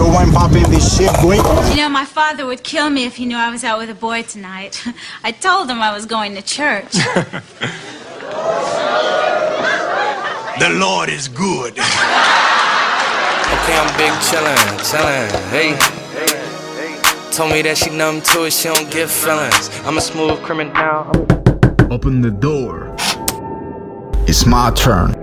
Yo, wine popping this shit, boy. You know, my father would kill me if he knew I was out with a boy tonight. I told him I was going to church. The Lord is good. Okay, I'm big chillin', chillin', hey. Told me that she numb to it, she don't get feelings. I'm a smooth criminal. Now. Open the door. It's my turn.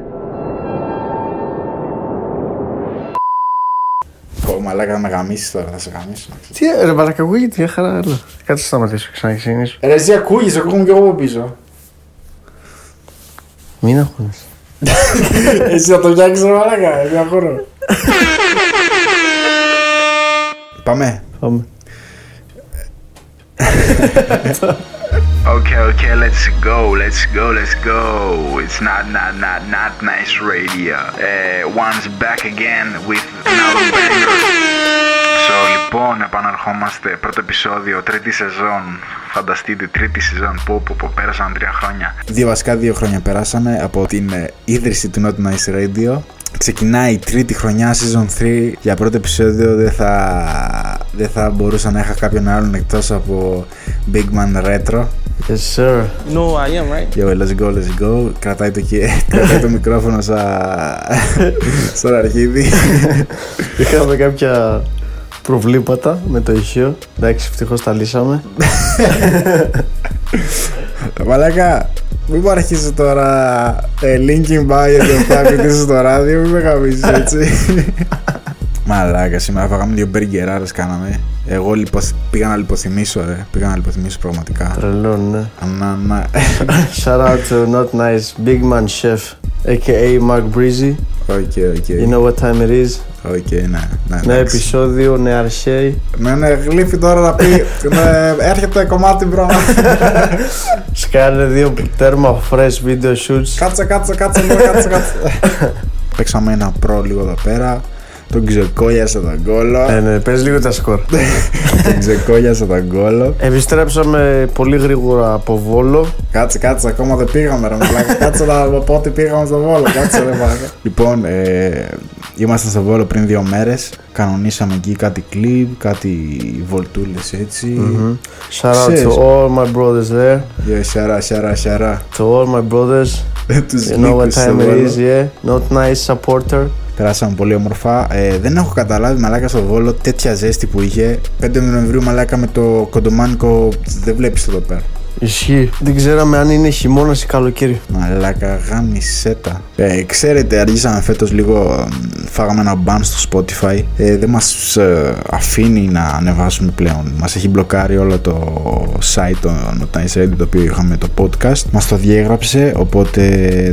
Πω, μαλάκα με γαμίσεις τώρα, θα σε γαμίσω. Τι ρε μαλάκα ακούγεται μια χαρά έλα. Κάτσε σταματήσω ξαναξυνήσω. Ρε, εσύ ακούγεις, ακούγομαι κι εγώ από πίσω. Μην αγχώνεσαι. Εσύ θα το φτιάξεις ρε μαλάκα, εγώ χώρο. Πάμε. Πάμε. Okay, okay, let's go, let's go, let's go. It's not, not, not, not nice radio. Uh, once back again with another banger. So, λοιπόν, επαναρχόμαστε. Πρώτο επεισόδιο, τρίτη σεζόν. Φανταστείτε, τρίτη σεζόν. Πού, πού, πού, πέρασαν τρία χρόνια. Δύο βασικά δύο χρόνια περάσαμε από την ε, ίδρυση του Not Nice Radio. Ξεκινάει η τρίτη χρονιά, season 3. Για πρώτο επεισόδιο δεν θα, δεν θα μπορούσα να είχα κάποιον άλλον εκτός από Big Man Retro. Yes sir. No, I am, right? Yo, let's go, let's go. Κρατάει το, και- κρατάει το μικρόφωνο σαν σαν αρχίδι. Είχαμε κάποια προβλήματα με το ηχείο. Εντάξει, ευτυχώς τα λύσαμε. Μαλάκα, μην μου αρχίσει τώρα ε, linking by γιατί αυτά επειδή είσαι στο ράδιο, μην με γαμίσεις έτσι. Μαλάκα, σήμερα φάγαμε δύο μπεργκεράρες κάναμε. Εγώ λοιπόν, πήγα να λιποθυμίσω, ρε. Πήγα να λιποθυμίσω πραγματικά. Τρελό, ναι. Να, να. Shout out to Not Nice Big Man Chef, aka Mark Breezy. Ok, ok. You know what time it is? Ok, ναι, ναι. Νέο εντάξει. επεισόδιο, νέα αρχαίοι. Ναι, ναι, γλύφει τώρα να πει. ναι, έρχεται κομμάτι bro. Σκάνε δύο τέρμα fresh video shoots. κάτσε, κάτσε, κάτσε, λίγο, κάτσε, κάτσε. Παίξαμε ένα Pro λίγο εδώ πέρα. Τον ξεκόλιασε τον κώλο. Ε, ναι, πες λίγο τα σκορ. Τον ξεκόλιασε τον κώλο. Επιστρέψαμε πολύ γρήγορα από Βόλο. Κάτσε, κάτσε, ακόμα δεν πήγαμε ρε μαλάκα. Κάτσε να πω πότε πήγαμε στο Βόλο. Κάτσε ρε μαλάκα. Λοιπόν, ε, ήμασταν στο Βόλο πριν δύο μέρες. Κανονίσαμε εκεί κάτι κλιπ, κάτι βολτούλες έτσι. Shout out Ξέρεις. to all my brothers there. Yo, σιαρά, σιαρά, σιαρά. To all my brothers. Τους You know what λείπεις στο time it Βόλο. is, yeah. Not nice supporter. Περάσαμε πολύ όμορφα. Ε, δεν έχω καταλάβει μαλάκα στο Βόλο τέτοια ζέστη που είχε. 5 Νοεμβρίου μαλάκα με το κοντομάνικο δεν βλέπεις εδώ πέρα. Ισχύει. Δεν ξέραμε αν είναι χειμώνας ή καλοκαίρι. Μαλάκα γάμισέτα. Ε, ξέρετε, αργήσαμε φέτος λίγο, μ, φάγαμε ένα ban στο Spotify. Ε, δεν μας ε, αφήνει να ανεβάσουμε πλέον. Μας έχει μπλοκάρει όλο το site το Notice Radio το οποίο είχαμε το podcast. Μας το διέγραψε, οπότε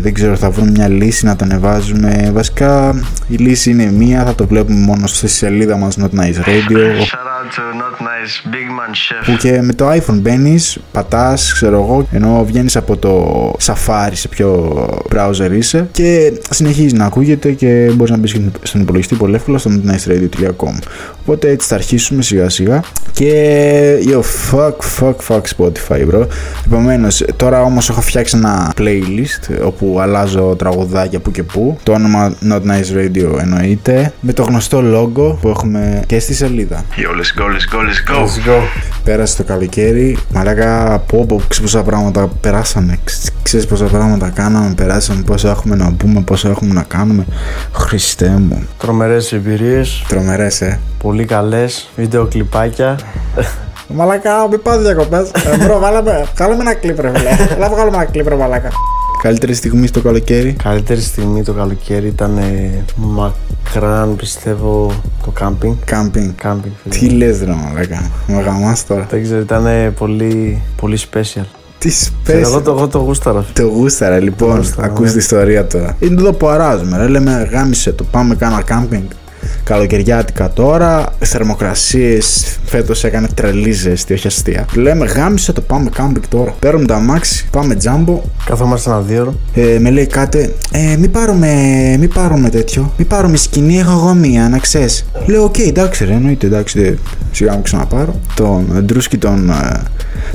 δεν ξέρω, θα βρούμε μια λύση να το ανεβάζουμε. Βασικά η λύση είναι μία, θα το βλέπουμε μόνο στη σελίδα μας Not Nice Radio. Shout out to Not nice Big Man Chef. Που και με το iPhone μπαίνεις, πατάς, ξέρω εγώ, ενώ βγαίνεις από το Safari σε ποιο browser είσαι και συνεχίζεις να ακούγεται και μπορείς να μπεις και στον υπολογιστή πολύ εύκολα στο nitradio.com. Οπότε έτσι θα αρχίσουμε σιγά σιγά. Και yo, fuck, fuck, fuck Spotify, bro. Επομένως, τώρα όμως έχω φτιάξει ένα playlist όπου αλλάζω τραγουδάκια που και που. Το όνομα Not Nice Radio εννοείται. Με το γνωστό logo που έχουμε και στη σελίδα. Yo, let's go, let's go, let's go. Let's go. Πέρασε το καλοκαίρι. Μαλάκα, πω πω, ξέρεις πόσα πράγματα περάσαμε. Ξ- Ξέρεις πόσα πράγματα κάναμε, περάσαμε, πόσα έχουμε να πούμε, πόσα έχουμε να κάνουμε. Χριστέ μου. Τρομερές εμπειρίες. Τρομερές, ε. Πολύ καλές. Βίντεο κλιπάκια. Μαλάκα, μην πάτε διακοπές. Ε, bro, βάλαμε, βγάλαμε ένα κλιπ ρε φίλε. Έλα βγάλουμε ένα κλιπ ρε μαλάκα. Καλύτερη στιγμή στο καλοκαίρι. Καλύτερη στιγμή το καλοκαίρι ήταν ε, μακράν πιστεύω το κάμπινγκ. Κάμπινγκ. Κάμπινγκ. φίλε. Τι λες ρε μαλάκα. Με γαμάς τώρα. Δεν ξέρω, ήταν ε, πολύ, πολύ special. Τι Ξέρω, Εγώ σπες. το, εγώ το γούσταρα. Το γούσταρα λοιπόν, γούσταρα, ακούς ναι. την ιστορία τώρα. Είναι εδώ που αράζουμε, ρε. Λέμε γάμισε το, πάμε κάνα κάμπινγκ. Καλοκαιριάτικα τώρα, θερμοκρασίες φέτος έκανε τρελή ζέστη, όχι αστεία. Λέμε γάμισε το πάμε κάμπινγκ τώρα. Παίρνουμε το αμάξι, πάμε τζάμπο. Καθόμαστε ένα δίωρο. Ε, με λέει κάτι, ε, μην πάρουμε, μην πάρουμε τέτοιο. Μην πάρουμε σκηνή, έχω εγώ μία, να ξέρεις. Λέω, οκ, εντάξει, ρε, εννοείται, εντάξει, δε, σιγά μην ξαναπάρω. Τον Ντρούσκι τον, ε,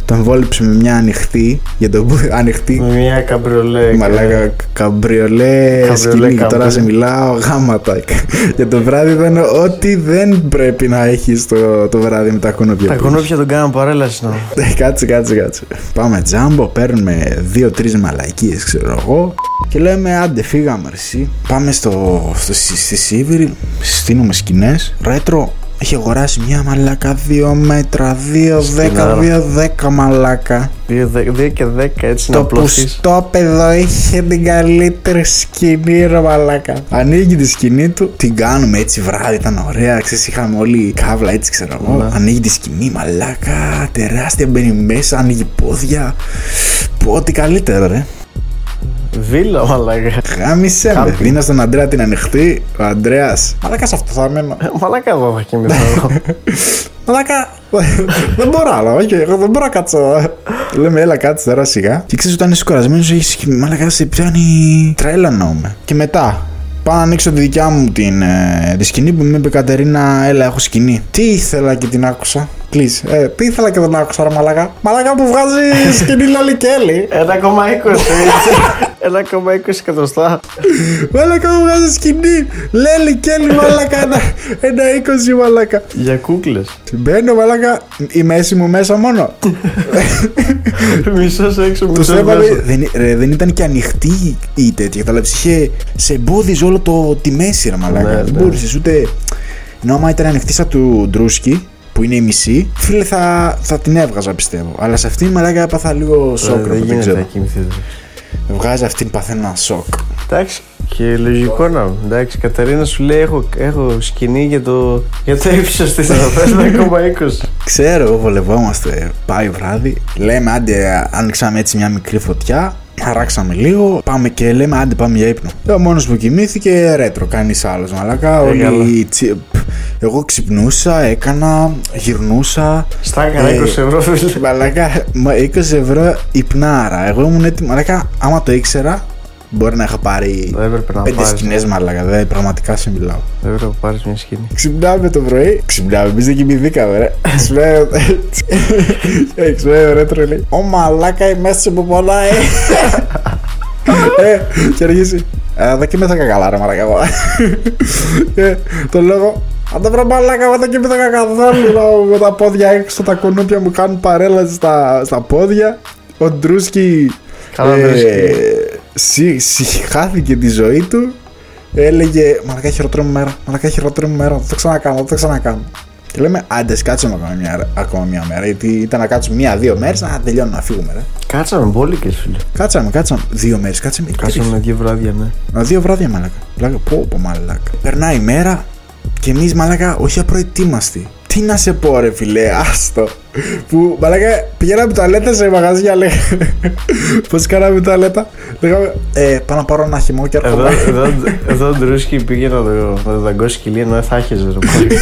τον βόλεψε με μια ανοιχτή. Για το ανοιχτή. Με μια καμπριολέ. Μαλάκα καμπριολέ σκηνή. καμπρι. Τώρα σε μιλάω γάματα. Για το βράδυ ήταν ό,τι δεν πρέπει να έχεις το, το βράδυ με τα κονούπια. Τα που κονούπια τον κάναν παρέλαση να. ε, κάτσε, κάτσε, κάτσε. Πάμε τζάμπο, παίρνουμε δύο-τρεις μαλακίες, ξέρω εγώ. Και λέμε, άντε, φύγαμε εσύ. Πάμε στο, στο, στη, στη Σίβηρη, στείλουμε σκηνές. Ρέτρο, έχει αγοράσει μια μαλάκα 2 μέτρα, 2-10, 2-10 μαλάκα. 2 και 10 έτσι να Το απλωθείς. πουστόπεδο είχε την καλύτερη σκηνή, ρε μαλάκα. Ανοίγει τη σκηνή του, την κάνουμε έτσι βράδυ, ήταν ωραία. Ξέρεις, είχαμε όλη καύλα έτσι, ξέρω εγώ. Ναι. Ανοίγει τη σκηνή, μαλάκα, τεράστια μπαίνει μέσα, ανοίγει πόδια. Πω, ό,τι καλύτερο, ρε. Βίλα, μαλάκα. Γάμισε με. Κάμπινγκ. Δίνα στον Αντρέα την ανοιχτή. Ο Αντρέας. Μαλάκα σε αυτό θα μένω. Ε, Μαλάκα εδώ θα κοιμηθώ εγώ. Μαλάκα. δεν μπορώ άλλο. Όχι, εγώ δεν μπορώ να κάτσω. Λέμε, έλα κάτσε τώρα σιγά. Και ξέρεις όταν είσαι κουρασμένος, έχεις μαλάκα σε πιάνει τρέλα νόμε. Και μετά. Πάω να ανοίξω τη δικιά μου την, ε, τη σκηνή που μου είπε η Κατερίνα, έλα έχω σκηνή. Τι ήθελα και την άκουσα. Please. Ε, τι ήθελα και την άκουσα, ρε μαλάκα. Μαλάκα που βγάζει σκηνή Λόλι Κέλλη. 1,20 1,20 εκατοστά. Μαλάκα μου βγάζει σκηνή. Λέλη Κέλλη, μαλάκα. Ένα, ένα 20 μαλάκα. Για κούκλες. Μπαίνω μαλάκα. Η μέση μου μέσα μόνο. Μισός έξω, Τους μισό έβαλε. μέσα. Δεν, ρε, δεν ήταν και ανοιχτή η τέτοια. Κατάλαβε. Είχε σε εμπόδιζε όλο το, τη μέση, ρε μαλάκα. Ναι, δεν ναι. μπορούσες ούτε. Ενώ άμα ήταν ανοιχτή σαν του Ντρούσκι, που είναι η μισή, φίλε θα, θα την έβγαζα πιστεύω. Αλλά σε αυτήν μαλάκα έπαθα λίγο σοκ. Ε, ρε, Δεν δεν γίνεται ξέρω. να κοιμηθείς. Βγάζει αυτήν παθαίνω ένα σοκ. Εντάξει, και λογικό να. Εντάξει, η Κατερίνα σου λέει: Έχω, έχω σκηνή για το, για το ύψος της. Θα θες 1,20. Ξέρω, βολευόμαστε. Πάει βράδυ. Λέμε, άντε, άνοιξαμε έτσι μια μικρή φωτιά. Χαράξαμε λίγο. Πάμε και λέμε, άντε, πάμε για ύπνο. Ο μόνος που κοιμήθηκε, ρέτρο. Κανείς άλλος, μαλακά. Ε, καλά. Όλοι. τσι- π, Εγώ ξυπνούσα, έκανα, γυρνούσα. Στα έκανα Ε, 20 ευρώ, φίλε. Μαλακά, μα 20 ευρώ υπνάρα. Εγώ ήμουν έτοιμο. Μαλακά, άμα το ήξερα, μπορεί να είχα πάρει Δεν έπρεπε να πέντε πάρεις. σκηνές, μαλακά. Δεν πραγματικά σε μιλάω. Δεν έπρεπε να πάρεις μια σκηνή. Ξυπνάμε το πρωί. Ξυπνάμε, εμείς δεν κοιμηθήκαμε, ρε. Ξυπνάμε. Ε, Ξυπνάμε, ρε, τρελή. Ω μαλάκα, η μέση που πονάει. Ε, και αργήσει. Ε, δεν κοιμήθηκα καλά, ρε μαλάκα. εγώ. Ε, Το λόγο. Αν δεν βρω μαλάκα, εγώ δεν κοιμήθηκα καθόλου. λέω, Με τα πόδια έξω, τα κουνούπια μου κάνουν παρέλαση στα, στα πόδια. Ο Ντρούσκι. Καλά, ε, Ντρούσκι. Συ- συ- χάθηκε τη ζωή του. Έλεγε Μαλακά χειρότερη μου μέρα. Μαλακά χειρότερη μου μέρα. Θα το ξανακάνω, θα το ξανακάνω. Και λέμε άντε, κάτσουμε ακόμα μια, ακόμα μια μέρα. Γιατί ήταν να κάτσουμε μία-δύο μέρες να τελειώνουμε να φύγουμε. Ρε. Κάτσαμε μπόλικε, φίλε. Κάτσαμε, κάτσαμε. Δύο μέρες, κάτσαμε. τρεις. Κάτσαμε δύο βράδια, ναι. Α, Δύο βράδια μαλάκα. Πλάκα, πω, πω μαλάκα. Περνάει η μέρα και εμείς μαλάκα όχι απροετοίμαστοι. Τι να σε πω, ρε φιλέ, άστο. Που μαλάκα πηγαίναμε τουαλέτα σε μαγαζιά, λέγαμε. Πώς κάναμε τουαλέτα. Λέγαμε, ε, πάω να πάρω ένα χυμό και Εδώ, έρχομαι. εδώ, εδώ ο Ντρούσκι πήγε να το, να το δαγκώσει σκυλί ενώ δεν θα έχεις ρε πολύ.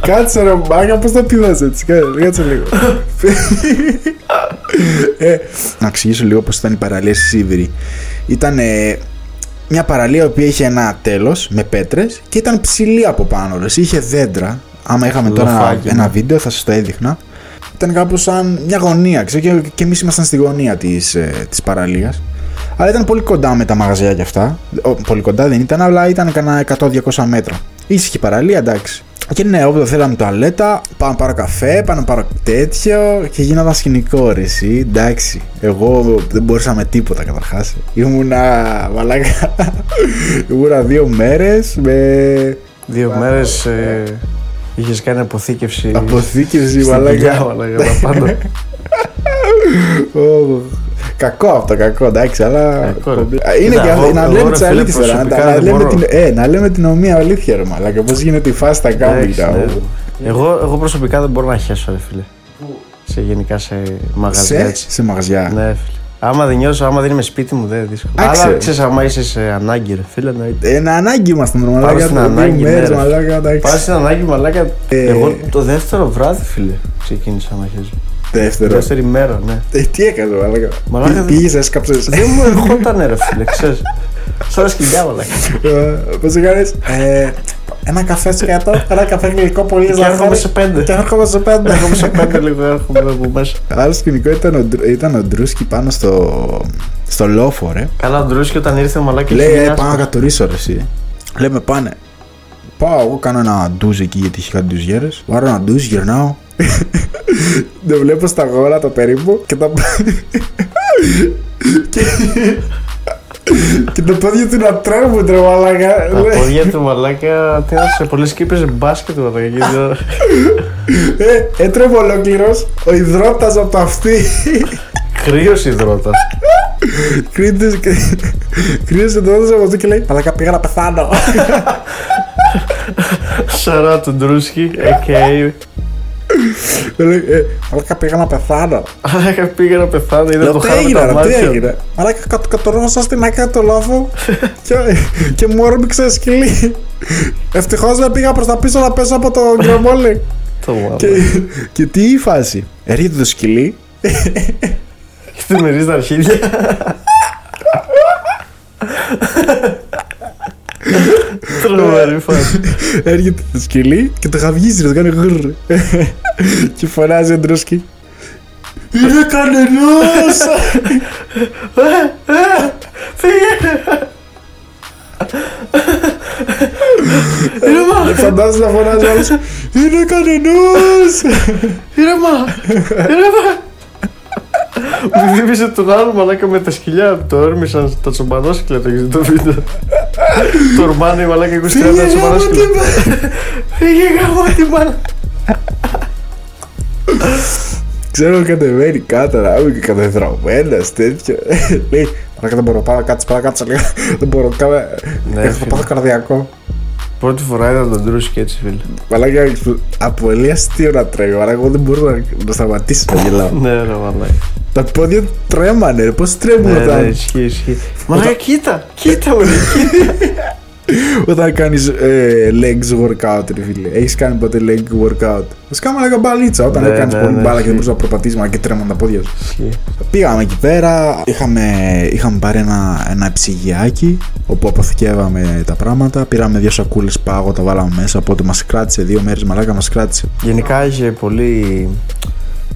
Κάτσε ρε μάγκα, πώς το πηδάς έτσι, Κάτσε- κάτσε λίγο. ε, να εξηγήσω λίγο πώς ήταν η παραλία στη Σίβηρη. Ήταν ε, μια παραλία η οποία είχε ένα τέλος με πέτρες και ήταν ψηλή από πάνω. Ρε. Είχε δέντρα. Άμα είχαμε τώρα ένα, Λοφάκι, ένα ναι. βίντεο θα σας το έδειχνα. Ήταν κάπως σαν μια γωνία, ξέρω, και, και εμείς ήμασταν στη γωνία της, ε, της παραλίας. Αλλά ήταν πολύ κοντά με τα μαγαζιά και αυτά. Ο, πολύ κοντά δεν ήταν, αλλά ήταν κανένα 100-200 μέτρα. Ήσυχη παραλία, εντάξει. Και ναι, όποτε θέλαμε τουαλέτα, πάω να πάρω καφέ, πάω να πάρω τέτοιο και γίνονταν σκηνικό ρε εσύ, εντάξει. Εγώ δεν μπορούσα με τίποτα καταρχάς. Ήμουνα, μαλάκα, ήμουνα δύο μέρες με Δύο μέρες ε, είχες κάνει αποθήκευση αποθήκευση, στην δουλειά, μαλάκα. μαλάκα, τα πάντα. Ω, Κακό αυτό, κακό, εντάξει, αλλά. Κακό, ρε. Είναι Κοίτα, και εγώ- να εγώ, λέμε ρε τις φίλε, αλήθειε τώρα. να- προσωπικά να δεν λέμε μπορώ. την- Ε, να λέμε την ομοία αλήθεια, ρε Μαλάκα. Πώς γίνεται η φάση στα κάμπινγκ. Εντάξει, τα- ναι. εγώ, εγώ προσωπικά δεν μπορώ να χέσω ρε φίλε. Σε γενικά σε μαγαζιά Σε, έτσι. σε μαγαζιά. Ναι, φίλε. Άμα δεν νιώσω, άμα δεν είμαι σπίτι μου, δεν είναι δύσκολο. Άξε. Αλλά ξέρεις, άμα είσαι σε ανάγκη, ρε φίλε, εννοείται. Ένα ανάγκη ήμασταν ρε Πάω μαλάκα. στην το δύο ανάγκη, ναι, μέρες, ρε. μαλάκα, εντάξει. Πάω στην ανάγκη, μαλάκα. Ε. Εγώ το δεύτερο βράδυ, φίλε, ξεκίνησα να χέζω. Δεύτερο. Δεύτερη μέρα, ναι. Ε, τι έκανε, μαλάκα. Μαλάκα, Πή- δεν- Πήγες, έσκαψες. δεν μου ερχόταν, ρε φίλε, ξέρεις. Σαν σκυλιά, μαλάκα. Ε, Πώς έκανες. Ε, Ένα καφέ σκέτο, ένα καφέ γλυκό πολύ Και έρχομαι ζάχαρη. σε πέντε. Και έρχομαι σε πέντε. Έρχομαι σε πέντε λίγο, έρχομαι από μέσα. Άλλο σκηνικό ήταν ο, Ντρου- ήταν ο Ντρούσκι πάνω στο, στο λόφο, ρε. Καλά, ο Ντρούσκι όταν ήρθε ο μαλάκα. Λέει, είχε ε, μια πάω να άσπρη. κατουρίσω ρε εσύ. Λέμε πάνε. Πάω, εγώ κάνω ένα ντουζ εκεί γιατί είχε κάτι ντουζιέρες. Βάρω ένα ντουζ, γυρνάω. Δεν βλέπω στα γόρα το περίπου και τα... και... και τα πόδια του να τρέμουν τρε μαλάκα. Τα Λέει, πόδια του μαλάκα, τι να σε πολλές κύπε μπάσκετ μαλάκα. εκείνη την ώρα. Ε, έτρεπε ολόκληρος ο υδρότας από το αυτί. Κρύος υδρότας. Κρίνεται και. Κρίνεται υδρότας από αυτό και λέει Μαλάκα πήγα να πεθάνω. Σαρά του Ντρούσκι, a.k.a. Λέει, «Ε, Μαλάκα πήγα να πεθάνω. Μαλάκα πήγα να πεθάνω, είδα Λέω, το τι χάρο με έγινε, τα ρε, τι μάτια. έγινε. Μαλάκα κατ- κατορώσα στην άκρη του λόφου και, και μου όρμηξε σκυλί. Ευτυχώς δεν πήγα προς τα πίσω να πέσω από το γκρεμόλι. Το μάμα. και, και τι η φάση. Έρχεται το σκυλί. Και του μυρίζει τα αρχίδια. Τρομερή φάση. Έρχεται το σκυλί και το χαυγίζει, το κάνει γρρ. και φωνάζει ο Ντρούσκι. Είναι κανενός! Και φαντάζεσαι να φωνάζει όλος Είναι κανενός! Ήρεμα! Ήρεμα! Μου θύμισε τον άλλο μαλάκα με τα σκυλιά. Το όρμησαν τα τσομπανόσκυλα το έχεις δει το βίντεο. Το ορμάνε η μαλάκα 20 Φύγε τα γάμο τσομπανόσκυλα. την Φύγε γάμο τη μαλάκα. Ξέρω κατεβαίνει κάτω να είμαι και κατεδραμένος τέτοιο. Λέει, παρακάτω δεν μπορώ, πάρα κάτσε, παρά κάτσε λίγο. Δεν μπορώ, κάμε. Ναι, Έχω φίλε. πάθο καρδιακό. Πρώτη φορά είδα τον Ντρούσκι έτσι φίλε. Μαλάκα, πολύ αστείο να τρέχει. Μαλάκα, εγώ δεν μπορώ να, να σταματήσω να γελάω. Ναι ρε μαλάκα. Τα πόδια του τρέμανε, ρε, πώς τρέμουν Ναι, ναι, όταν, ισχύει, ισχύει. Μαλάκα κοίτα, κοίτα μου, κοίτα. Όταν κάνεις ε, legs workout, ρε φίλε. Έχεις κάνει ποτέ leg workout; Βασικά μαλάκα μπαλίτσα, όταν Ναι, έκανες ναι, πολύ ναι, μπάλα και δεν ισχύει. μπορούσες να προπατήσεις μα και τρέμαν τα πόδια σου. Ισχύει. Πήγαμε εκεί πέρα, είχαμε, είχαμε πάρει ένα, ένα ψυγιάκι όπου αποθηκεύαμε τα πράγματα. Πήραμε δύο σακούλες πάγο, τα βάλαμε μέσα. Οπότε μας κράτησε δύο μέρες μαλάκα, μας κράτησε. Γενικά είχε πολύ,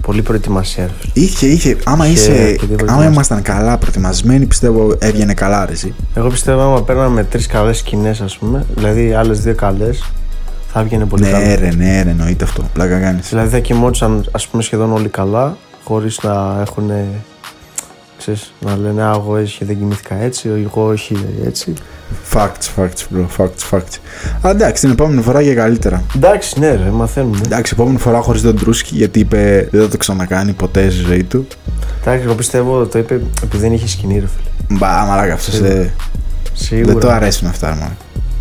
πολύ προετοιμασία. ρε φίλε. Είχε, είχε. Άμα, Είχε είσαι, αρκετή άμα προετοιμασία. ήμασταν καλά προετοιμασμένοι, πιστεύω έβγαινε καλά ρε, εσύ. Εγώ πιστεύω άμα παίρναμε τρεις καλές σκηνές, ας πούμε, δηλαδή άλλες δύο καλές, θα έβγαινε πολύ Ναι, καλά. ρε, ναι, ρε, εννοείται αυτό. Πλάκα κάνεις. Δηλαδή θα κοιμόντουσαν ας πούμε σχεδόν όλοι καλά, χωρίς να έχουν. Ξέρεις, να λένε Α, εγώ όχι, δεν κοιμήθηκα έτσι, εγώ όχι έτσι. Facts, facts, bro, facts, facts. Α, εντάξει, την επόμενη φορά και καλύτερα. Εντάξει, ναι, ρε, μαθαίνουμε. Εντάξει, επόμενη φορά χωρίς τον Τρούσκι, γιατί είπε δεν θα το ξανακάνει ποτέ στη ζωή του. Εντάξει, εγώ πιστεύω το είπε επειδή δεν είχε σκηνή, ρε φίλε. Μπα, μαλάκα αυτός Σίγουρα. δεν. Σίγουρα. Δεν το αρέσουν αυτά, ρε, μαλάκα.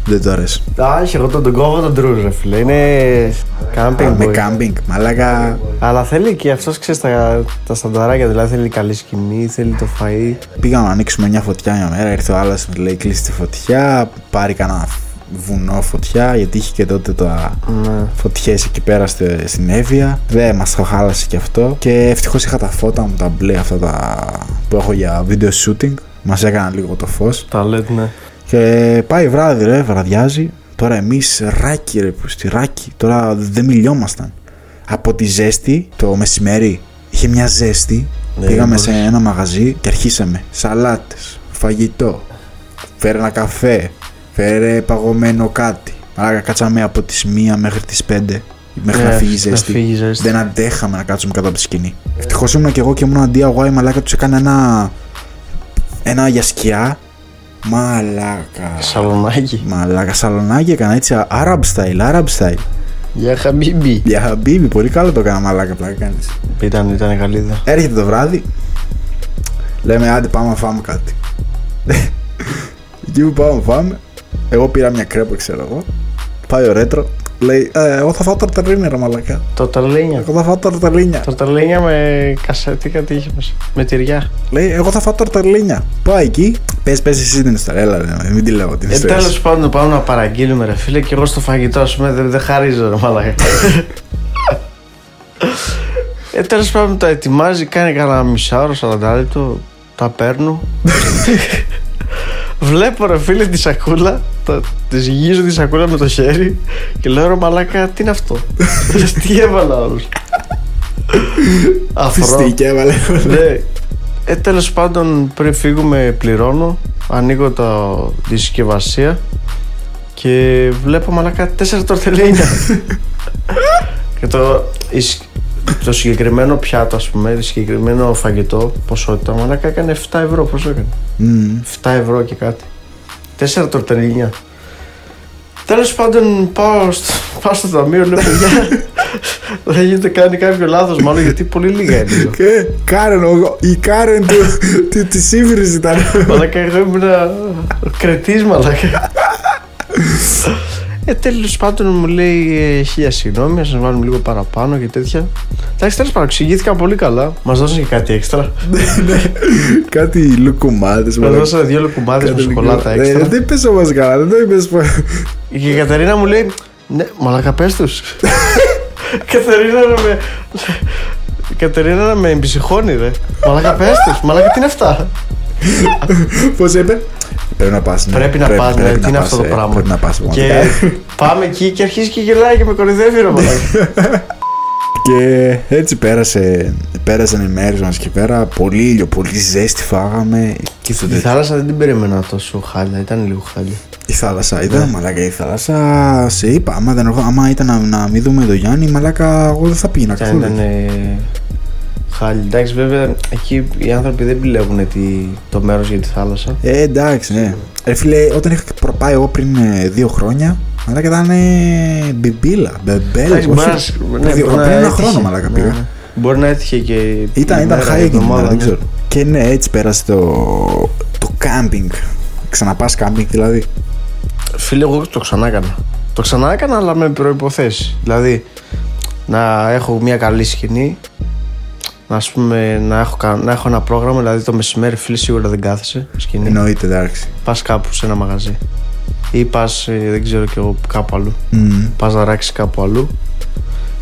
Δεν το αρέσει. Α, όχι, εγώ τον, τον κόβω τον Τρούζ, ρε φίλε. Είναι camping Με boy. κάμπινγκ, μαλάκα. Αλλά θέλει και αυτός ξέρεις τα, τα στανταράκια. Δηλαδή θέλει καλή σκηνή, θέλει το φαΐ. Πήγαμε να ανοίξουμε μια φωτιά μια μέρα. Ήρθε ο άλλος, λέει κλείσει τη φωτιά. Πάρει κανένα βουνό φωτιά, γιατί είχε και τότε τα Ναι. φωτιές εκεί πέρα στη- στην Εύβοια. Δεν μας το χάλασε και αυτό. Και ευτυχώς είχα τα φώτα μου, τα μπλε αυτά τα που έχω για video shooting. Μας έκαναν λίγο το φως. Τα λέτε, ναι. Και πάει βράδυ, ρε, βραδιάζει. Τώρα εμείς ράκι, ρε, που στη ράκι. Τώρα δεν μιλιόμασταν. Από τη ζέστη το μεσημέρι είχε μια ζέστη. Ναι, Πήγαμε μπορείς. σε ένα μαγαζί και αρχίσαμε. Σαλάτες, φαγητό. Φέρε ένα καφέ. Φέρε παγωμένο κάτι. Άρα κάτσαμε από τις 1 μέχρι τις 5 μέχρι Ναι, να φύγει η να ζέστη. φύγει η ζέστη. Δεν αντέχαμε να κάτσουμε κάτω από τη σκηνή. Ευτυχώς ήμουν και εγώ και ήμουν DIY μαλάκα τους έκανε ένα. Ένα για σκιά. Μαλάκα. Σαλονάκι. Μαλάκα σαλονάκι έκανα έτσι Arab style, Arab style. Για χαμπίμπι. Για χαμπίμπι, πολύ καλό το έκανα μαλάκα πλάκα κάνεις. Ήταν, ήταν καλή ιδέα. Έρχεται το βράδυ. Λέμε άντε πάμε να φάμε κάτι. Εκεί που πάμε να φάμε, εγώ πήρα μια κρέπα, ξέρω εγώ. Πάει ο ρέτρο, Λέει, ε, εγώ θα φάω τορτελίνια, ρε μαλακά. Το ταρλίνια. Εγώ θα φάω τορτελίνια. Το ταρλίνια με κασέτη, κάτι είχε μέσα. Με τυριά. Λέει, εγώ θα φάω τορτελίνια. Πάει εκεί. Πες, πες εσύ την ιστορία. Έλα, ρε, μην τη λέω την Ε, ιστορία. τέλος πάντων, πάμε να παραγγείλουμε, ρε φίλε, και εγώ στο φαγητό, ας πούμε, δεν, δεν χαρίζω, ρε μαλάκα. ε, τέλος πάντων, τα ετοιμάζει, κάνει κανένα μισάωρο, 40 λεπτό, τα παίρνω. Βλέπω, ρε φίλε, τη σακούλα, τα, της γυρίζω τη σακούλα με το χέρι και λέω, ρε μαλάκα, τι είναι αυτό; τι έβαλα όλους. Αφρό. Φιστήκε, έβαλε. Ναι. Ε, τέλος πάντων, πριν φύγουμε, πληρώνω. Ανοίγω το, τη συσκευασία και βλέπω μαλάκα τέσσερα τορτελίνια. και το, η σ- το συγκεκριμένο πιάτο, ας πούμε, το συγκεκριμένο φαγητό, ποσότητα, μαλάκα έκανε 7 ευρώ. Πόσο έκανε, Μμμ. 7 ευρώ και κάτι. Τέσσερα τορτελίνια. Τέλος πάντων, πάω στο, πάω στο ταμείο, λέω παιδιά. Δεν γίνεται κάνει κάποιο λάθος, μάλλον γιατί πολύ λίγα είναι. λέω. Και Κάρεν, ο- η Κάρεν του, του, της Ήβρης ήταν. Μαλάκα, εγώ ήμουν κρετής, μαλάκα. Ε, τέλος πάντων μου λέει ε, χίλια συγγνώμη, να σας βάλουμε λίγο παραπάνω και τέτοια. Εντάξει, τέλος πάντων, εξηγήθηκα πολύ καλά. Μας δώσαν και κάτι έξτρα. Κάτι λουκουμάδες. Μας μαλάκα. δώσαν δύο λουκουμάδες με Κάτι σοκολάτα λουκου- έξτρα. Ε, Δεν είπες όμως καλά, δεν το είπες πω- Και η Κατερίνα μου λέει, ναι, μαλάκα πες τους. Κατερίνα να με... Η Κατερίνα να με εμπισυχώνει ρε. Μαλάκα πες τους, μαλάκα τι είναι αυτά; Πώς είπε; Πρέπει να πας, ναι. Πρέπει να πας, ναι, πρέπει τι να είναι πας, αυτό το ε, πράγμα; Πρέπει να πας, Και πραγματικά. πάμε εκεί και αρχίζει και γελάει και με κορυδεύει ρε μαλάκα. Και έτσι πέρασε, πέρασαν οι μέρες μας εκεί πέρα. Πολύ ήλιο, πολύ ζέστη φάγαμε. Και στο Η τέτοιο. θάλασσα δεν την περίμενα τόσο χάλια, ήταν λίγο χάλια. Η θάλασσα, ήταν μαλάκα η θάλασσα. Σε είπα, άμα, δεν, άμα ήταν να, να μην δούμε τον Γιάννη, μαλάκα, εγώ δεν θα πήγαινα Ήταν, καθόλου. ήταν χάλια. Εντάξει, βέβαια εκεί οι άνθρωποι δεν επιλέγουν τη, το μέρος για τη θάλασσα. Ε, εντάξει, ναι. Ρε φίλε, όταν είχα προπάει εγώ πριν ε, δύο χρόνια, μαλάκα ήταν ε, μπιμπίλα, μπεμπέλα. Εντάξει, όχι. μπορεί να- Πριν ναι, δύο μπορεί χρόνια, να πριν ένα έτυχε. χρόνο μαλάκα Ναι, πήγα. ναι. Μπορεί να έτυχε και. Ήταν, η ήταν μέρα, high η εκείνη τη μέρα, εβδομάδα, δεν ναι. ξέρω. Και ναι, έτσι πέρασε το, το camping. Ξαναπάς camping δηλαδή. Φίλε, εγώ το ξανά έκανα. Το ξανά έκανα, αλλά με προποθέσει. Δηλαδή, να έχω μια καλή σκηνή, να, ας πούμε, να, έχω, κα- να έχω ένα πρόγραμμα, δηλαδή το μεσημέρι, φίλε, σίγουρα δεν κάθεσαι σκηνή. Εννοείται, εντάξει. Πας κάπου σε ένα μαγαζί. Ή πας, δεν ξέρω κι εγώ, κάπου αλλού. Μμμ. Πας να ράξεις κάπου αλλού.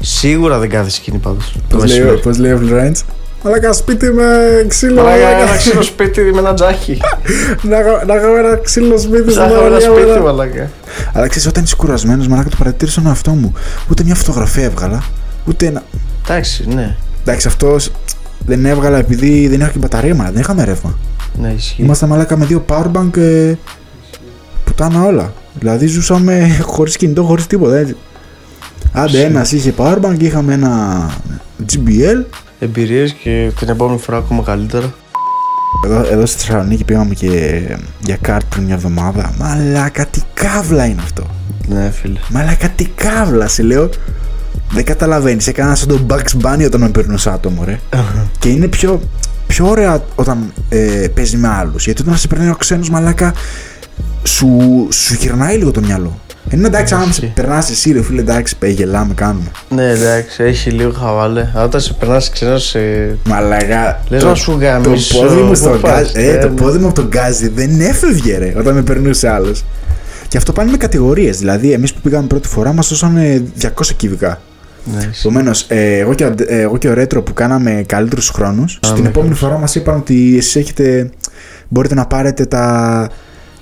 Σίγουρα δεν κάθεσαι σκηνή πάντως. Πώς λέει, ο- πώς λέει ο Florence. Μαλάκα σπίτι με ξύλο. Μαλάκα, μαλάκα. ένα ξύλο σπίτι με ένα τζάκι. Να έχω- Να έχω ένα ξύλο σπίτι στην Ψάχνω ένα παραλία, σπίτι, μαλάκα. μαλάκα. Αλλά ξέρεις, όταν είσαι κουρασμένος, μαλάκα το παρατήρησα στον εαυτό μου. Ούτε μια φωτογραφία έβγαλα. Ούτε ένα. Εντάξει, ναι. Εντάξει, αυτός δεν έβγαλα επειδή δεν είχα και μπαταρία, μα δεν είχαμε ρεύμα. Ναι, ισχύει. Ήμασταν μαλάκα με δύο powerbank ε, πουτάνα όλα. Δηλαδή ζούσαμε χωρίς κινητό, χωρίς τίποτα έτσι. Άντε, ένας είχε powerbank, είχαμε ένα GBL. Εμπειρίες και την επόμενη φορά ακόμα καλύτερα. Εδώ, εδώ στη Θεσσαλονίκη πήγαμε και για κάρτ πριν μια εβδομάδα. Μαλάκα, τι κάβλα είναι αυτό. Ναι, φίλε. Μαλάκα, τι κάβλα, σε λέω. Δεν καταλαβαίνεις. Έκανα σαν τον Bugs Bunny όταν με περνούσε άτομο, ρε. και είναι πιο, πιο ωραία όταν ε, παίζει με άλλους. Γιατί όταν σε περνάει ο ξένος μαλάκα, σου, σου γυρνάει λίγο το μυαλό. Είναι εντάξει, αν σε Ισχύει. περνάς εσύ, ρε φίλε, εντάξει, πέ, γελάμε, κάνουμε. Ναι, εντάξει, έχει λίγο χαβάλε. Αλλά όταν σε περνάς ξένος σε. Μαλάκα. Λες το- να σου γαμίσω, Το πόδι μου πού στο πας, γκάζι. Ε, ναι, το ναι. πόδι μου από τον γκάζι δεν έφευγε, ρε, όταν με περνούσε άλλος. Και αυτό πάνε με κατηγορίες. Δηλαδή, εμείς που πήγαμε πρώτη φορά, μας δώσανε 200 κυβικά. Ναι, ισχύει. Επομένως, ε, εγώ, και, ο Αντε- ε, εγώ και ο Ρέτρο που κάναμε καλύτερους χρόνους, στην ναι, επόμενη φορά μας είπαν ότι εσείς έχετε. Μπορείτε να πάρετε τα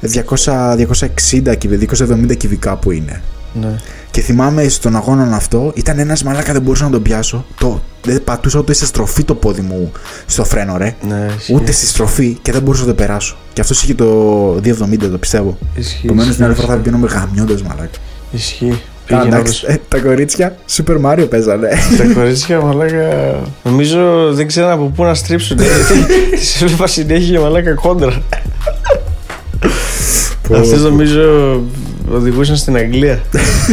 200, 260 κυβικά, 270 κυβικά που είναι. ναι. Και θυμάμαι στον αγώνα αυτό, ήταν ένας μαλάκα δεν μπορούσα να τον πιάσω. Το, δεν πατούσα ούτε σε στροφή το πόδι μου στο φρένο, ρε. Ναι, ισχύει. Ούτε στη στροφή και δεν μπορούσα να το περάσω. Και αυτός είχε το 270, το πιστεύω. Ισχύει. Επομένως την ισχύει, άλλη φορά θα πηγαίνω με γαμιώντας μαλάκα. Ισχύει. Α, Πήγαινε εντάξει, όλος. ε, τα κορίτσια Super Mario παίζανε. Τα κορίτσια μαλάκα. Νομίζω δεν ξέρω από πού να στρίψουν. γιατί Τις έβλεπα συνέχεια μαλάκα κόντρα. Αυτές νομίζω οδηγούσαν στην Αγγλία.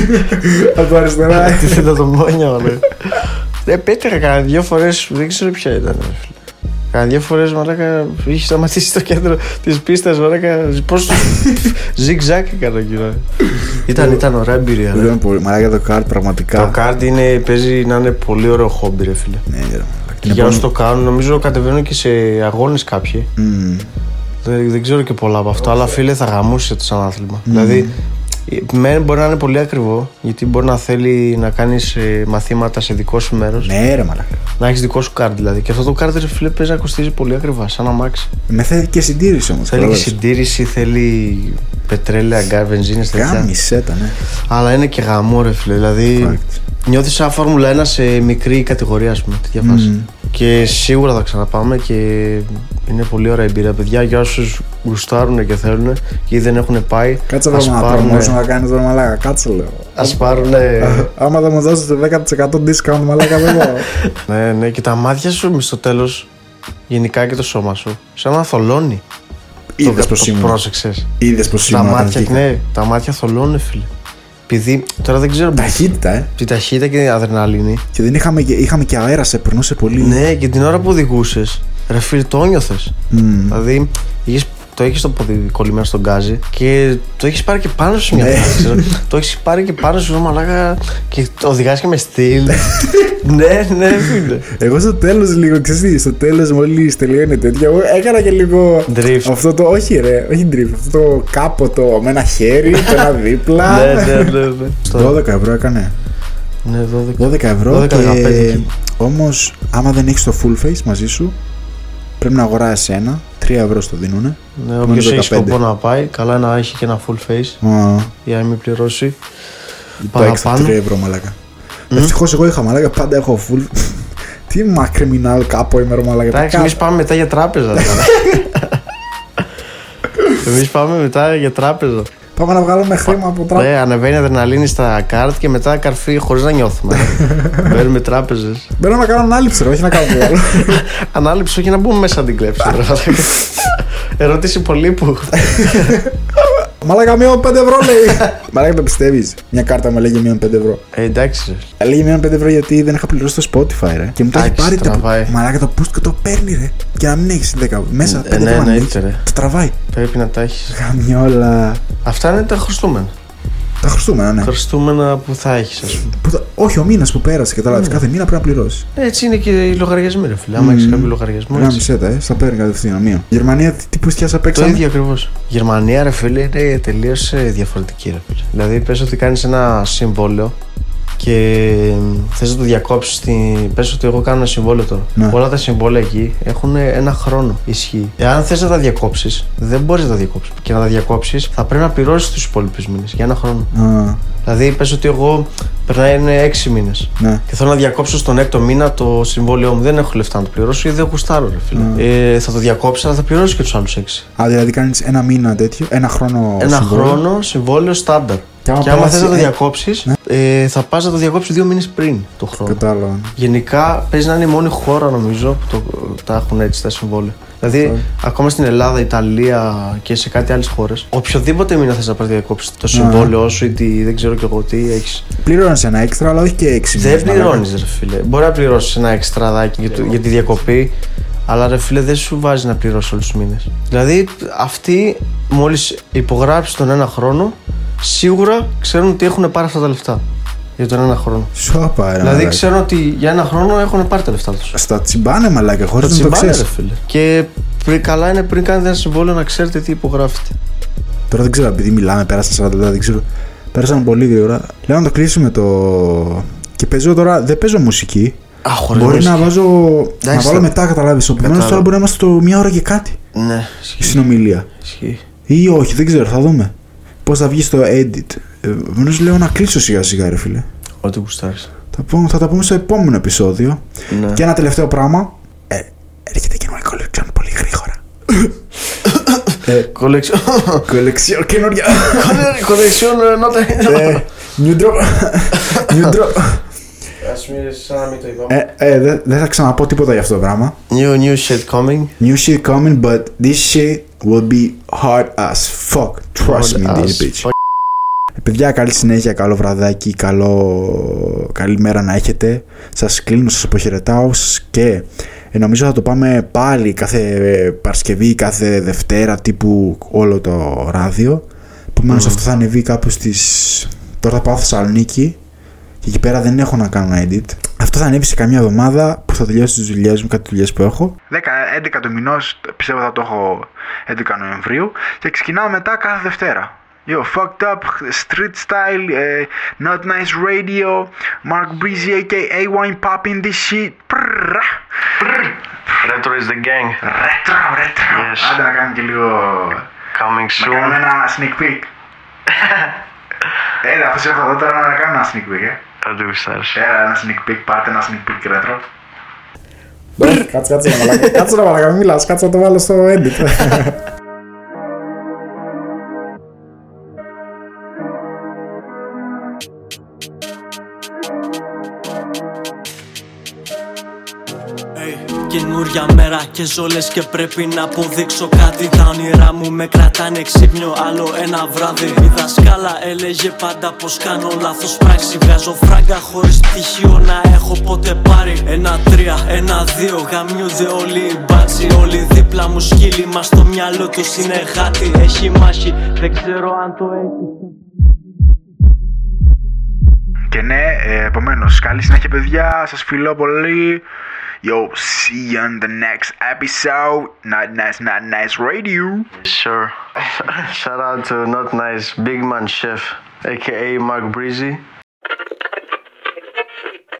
Από αριστερά. Αντίθετα το μόνια μαλάκα. Δεν πέτυχα κανένα δυο φορές δεν ξέρω ποια ήταν. ρε φίλε. Κάνα δύο φορές μαλάκα είχε σταματήσει στο κέντρο της πίστας. Μαλάκα πώς. Ζιγ-ζακ έκανα κύριο. Ήταν, ήταν ωραία εμπειρία. ρε. Ήταν πολύ. Μαλάκα το καρτ πραγματικά. Το κάρτ είναι, παίζει να είναι πολύ ωραίο χόμπι, ρε φίλε. Ναι, ρε, μαλάκα. Και Είναι για πολύ- όσου το κάνουν, νομίζω κατεβαίνουν και σε αγώνες κάποιοι. Μμμ. Δεν, δεν ξέρω και πολλά από αυτό, αλλά φίλε θα γαμούσε το σαν άθλημα. Δηλαδή, μεν μπορεί να είναι πολύ ακριβό, γιατί μπορεί να θέλει να κάνεις μαθήματα σε δικό σου μέρος. Ναι, ρε μαλάκα. Να έχεις δικό σου κάρτ δηλαδή. Και αυτό το κάρτ, ρε φίλε, παίζει να κοστίζει πολύ ακριβά, σαν αμάξι. Με θέλει και συντήρηση όμως. Θέλει και συντήρηση, θέλει πετρέλαια, γκά, βενζίνε, τέτοια. Γάμισέτα, ναι. Αλλά είναι και γαμό, ρε φίλε. Δηλαδή, Fact. νιώθεις σαν Φόρμουλα 1 σε μικρή κατηγορία, ας πούμε, τέτοια φάση. Και σίγουρα θα ξαναπάμε και είναι πολύ ωραία εμπειρία, παιδιά. Για όσους γουστάρουν και θέλουν και ή δεν έχουν πάει, Κάτσε ας εδώ να πάρουνε- προμόσιο να κάνεις τώρα μαλάκα. Κάτσε λέω. ας πάρουν. Άμα θα μου δώσετε 10% discount μαλάκα δεν μπορώ. ναι, ναι, και τα μάτια σου μες στο τέλος, γενικά και το σώμα σου, σαν να θολώνει. Είδες το, πως το ήμουν. πρόσεξες. Είδες πως Τα ήμουν. όταν μάτια, βγήκα. ναι, τα μάτια θολώνουν, φίλε. Επειδή τώρα δεν ξέρω. Ταχύτητα, ε. Τη ταχύτητα και την αδρεναλίνη. Και δεν είχαμε, και- είχαμε και αέρα, σε περνούσε πολύ. Ναι, και την ώρα που οδηγούσες, ρε φίλε, το νιώθες. Μμμ. Δηλαδή, είχες, το έχεις το πόδι κολλημένο στον γκάζι και το έχεις πάρει και πάνω σου μια Ναι. φάση. ξέρω. το έχεις πάρει και πάνω σου, μαλάκα, και το οδηγάς και με στυλ. ναι, ναι, φίλε. Εγώ στο τέλος λίγο, ξέρεις τι, στο τέλος μόλις τελειώνει τέτοια, εγώ έκανα και λίγο. Drift. Αυτό το, όχι ρε, όχι drift, αυτό το κάποτο με ένα χέρι, το ένα δίπλα. ναι, ναι, ναι, ναι. Στο- 12 ευρώ έκανε. Ναι, 12. 12 ευρώ 12, 15 και εκεί. όμως άμα δεν έχεις το full face μαζί σου πρέπει να αγοράσει ένα 3 ευρώ στο δίνουνε Ναι, Μένουν όποιος έχει 15. σκοπό να πάει, καλά να έχει και ένα full face Α, για να μην πληρώσει. το έξtra 3 Παραπάνω. ευρώ μαλάκα Ευτυχώς εγώ είχα μαλάκα πάντα έχω full Τι μα criminal κάπου είμαι ρε μαλάκα Εντάξει, εμείς πάμε μετά για τράπεζα. Εμείς πάμε μετά για τράπεζα. Πάμε να βγάλουμε χρήμα από τράπεζα Ναι, ανεβαίνει η αδρεναλίνη στα κάρτ και μετά καρφί χωρίς να νιώθουμε. Μπαίνουμε τράπεζες. Μπαίνω να κάνω ανάληψη ρε, όχι να κάνω το άλλο Ανάληψη, όχι να μπούμε μέσα να την κλέψει. ρε. Ερώτηση πολύ που. Μαλάκα μείον 5 ευρώ λέει Μαλάκα το πιστεύεις Μια κάρτα μου λέγε μείον 5 ευρώ Ε, εντάξει. ρε. Λέγε μείον 5 ευρώ γιατί δεν είχα πληρώσει το Spotify ρε Και μου το έχει Εντάξει, πάρει το τραβάει. Μαλάκα το push και το παίρνει ρε Και να μην έχεις 10 μέσα 5 Ε, ναι, ευρώ αν ναι, έχεις, ρε. Το τραβάει Πρέπει να τα έχεις. Καμιόλα Αυτά είναι τα χρωστούμενα. Τα Χριστούμενα, ναι. Χριστούμενα που θα έχεις, ας πούμε. Που θα- Όχι, ο μήνας που πέρασε, κατάλαβε. Κάθε μήνα πρέπει να πληρώσεις. Έτσι είναι και οι λογαριασμοί, ρε φίλε. Άμα Μμμ. έχει κάποιο λογαριασμό. Ένα έτσι. μισέτα, ε. Στα παίρνει κατευθείαν μία. Γερμανία, τι, τι πουστιά Το παίξαμε. ίδιο ακριβώς. Γερμανία, ρε φίλε, είναι τελείως διαφορετική, ρε φίλε. Δηλαδή, πες ότι κάνεις ένα συμβόλαιο και θες να το διακόψεις. Την... Πες ότι εγώ κάνω ένα συμβόλαιο τώρα. Ναι. Όλα τα συμβόλαια εκεί έχουν ένα χρόνο ισχύ. Εάν θες να τα διακόψεις, δεν μπορείς να τα διακόψεις. Και να τα διακόψεις, θα πρέπει να πληρώσεις τους υπόλοιπους μήνες για ένα χρόνο. Α, Δηλαδή, πες ότι εγώ περνάει είναι 6 μήνες. ναι. Και θέλω να διακόψω στον έκτο μήνα το συμβόλαιό μου. Δεν έχω λεφτά να το πληρώσω ή δεν γουστάρω, ρε φίλε. Ε, θα το διακόψω, αλλά θα πληρώσω και τους άλλους 6. Α, δηλαδή κάνεις ένα μήνα τέτοιο, ένα χρόνο. Ένα συμβόλαιο. χρόνο συμβόλαιο στάνταρ. Και άμα Και άμα περάσει, θες να το ε, διακόψεις, ε, θα πας να το διακόψεις δύο μήνες πριν το χρόνο. Κατάλαβα. Γενικά παίζει να είναι η μόνη χώρα νομίζω που το, τα έχουν έτσι τα συμβόλαια. Δηλαδή, ακόμα στην Ελλάδα, Ιταλία και σε κάτι άλλες χώρες, οποιοδήποτε μήνα θες να πας διακόψεις το συμβόλαιό σου ή τι, δεν ξέρω κι εγώ τι έχεις. Πλήρωνε ένα έξτρα, αλλά όχι και έξι Δεν μήνες, μαλάκα. πληρώνεις, ρε φίλε. Μπορεί να πληρώσεις ένα εξτραδάκι για, το- για τη διακοπή, αλλά ρε φίλε δεν σου βάζει να πληρώσεις όλους τους μήνες. Δηλαδή, αυτοί μόλις υπογράψεις τον ένα χρόνο, σίγουρα ξέρουν ότι έχουν πάρει αυτά τα λεφτά για τον ένα χρόνο. Σώπα, ρε. δηλαδή, μαλάκα. ξέρουν ότι για ένα χρόνο έχουν πάρει τα λεφτά τους. Στα τσιμπάνε μαλάκα, χωρίς Το να το τσιμπάνε, ρε ξέρει. φίλε. Και πριν, καλά είναι πριν κάνετε ένα συμβόλαιο να ξέρετε τι υπογράφετε. Τώρα δεν ξέρω, επειδή μιλάμε, πέρασαν 40 λεπτά, δεν ξέρω. Πέρασαν πολύ γρήγορα. Λέω να το κλείσουμε το. Και παίζω τώρα, δεν παίζω μουσική. Α, χωρίς Μπορεί μουσική. να βάζω. να Εντάξει, βάλω θα- μετά, καταλάβεις. Επομένω Κατάλαβα. τώρα μπορεί να είμαστε το μία ώρα και κάτι Ναι, η ισχύει. συνομιλία. ισχύει. Ή όχι, δεν ξέρω, θα δούμε. Πώς θα βγει στο edit. Επομένως λέω να κλείσω σιγά σιγά, ρε φίλε. Ό,τι γουστάρει. Θα, πω, θα τα πούμε στο επόμενο επεισόδιο. Ναι. Και ένα τελευταίο πράγμα. Ε, έρχεται καινούργια collection πολύ γρήγορα. Κολεξιόν. Collection καινούργια. Κολεξιόν, νότα. Ε, New drop. New drop. Ας μην σαν να μην το είπαμε. Ε, ε, δεν δεν θα ξαναπώ τίποτα για αυτό το πράγμα. New, new shit coming. New shit coming, but this shit will be hard as fuck. Trust me, Hard this as bitch. fuck. Ε, Παιδιά, καλή συνέχεια, καλό βραδάκι, καλό... καλή μέρα να έχετε. Σας κλείνω, σας αποχαιρετάω και Ε, νομίζω θα το πάμε πάλι κάθε Παρασκευή, κάθε Δευτέρα τύπου όλο το ράδιο. Επομένως αυτό θα ανεβεί κάπου στις... Τώρα θα πάω Θεσσαλονίκη και εκεί πέρα δεν έχω να κάνω edit. Αυτό θα ανέβει σε καμιά εβδομάδα που θα τελειώσει τις δουλειές μου, κάτι δουλειές που έχω. 10-11 του μηνός πιστεύω θα το έχω 11 Νοεμβρίου και ξεκινάω μετά κάθε Δευτέρα. Yo, fucked up, street style, uh, not nice radio, Mark Breezy aka Wine Pop in this shit. Πρρρρρρ. Retro is the gang. Retro, retro. Yes. Άντε να κάνουμε και λίγο. Coming Να κάνουμε soon. ένα sneak peek. Έλα, αφού σε έχω εδώ τώρα να κάνουμε ένα sneak peek, ε. Θα το γουστάρεις. Έλα, ένα sneak peek, πάρτε ένα sneak peek retro. Κάτσε, κάτσε να μαλάκα. Κάτσε να μαλάκα, μην μιλάς, κάτσε να το βάλω στο edit. Καινούρια μέρα και ζόλες και πρέπει να αποδείξω κάτι. Τα όνειρά μου με κρατάνε ξύπνιο άλλο ένα βράδυ. Η δασκάλα έλεγε πάντα πως κάνω λάθος πράξη. Βγάζω φράγκα χωρίς πτυχίο να έχω ποτέ πάρει. Ένα τρία, ένα δύο, γαμιούνται όλοι οι μπάτσι Όλοι δίπλα μου σκύλοι μα στο μυαλό τους είναι γάτι. Έχει μάχη, δεν ξέρω αν το έχει Και ναι, ε, επομένως, καλή συνέχεια, παιδιά. Σας φιλώ πολύ. Yo, see you on the next episode. Not nice, not nice radio. Sure. Shout out to Not Nice Big Man Chef, aka Mark Breezy.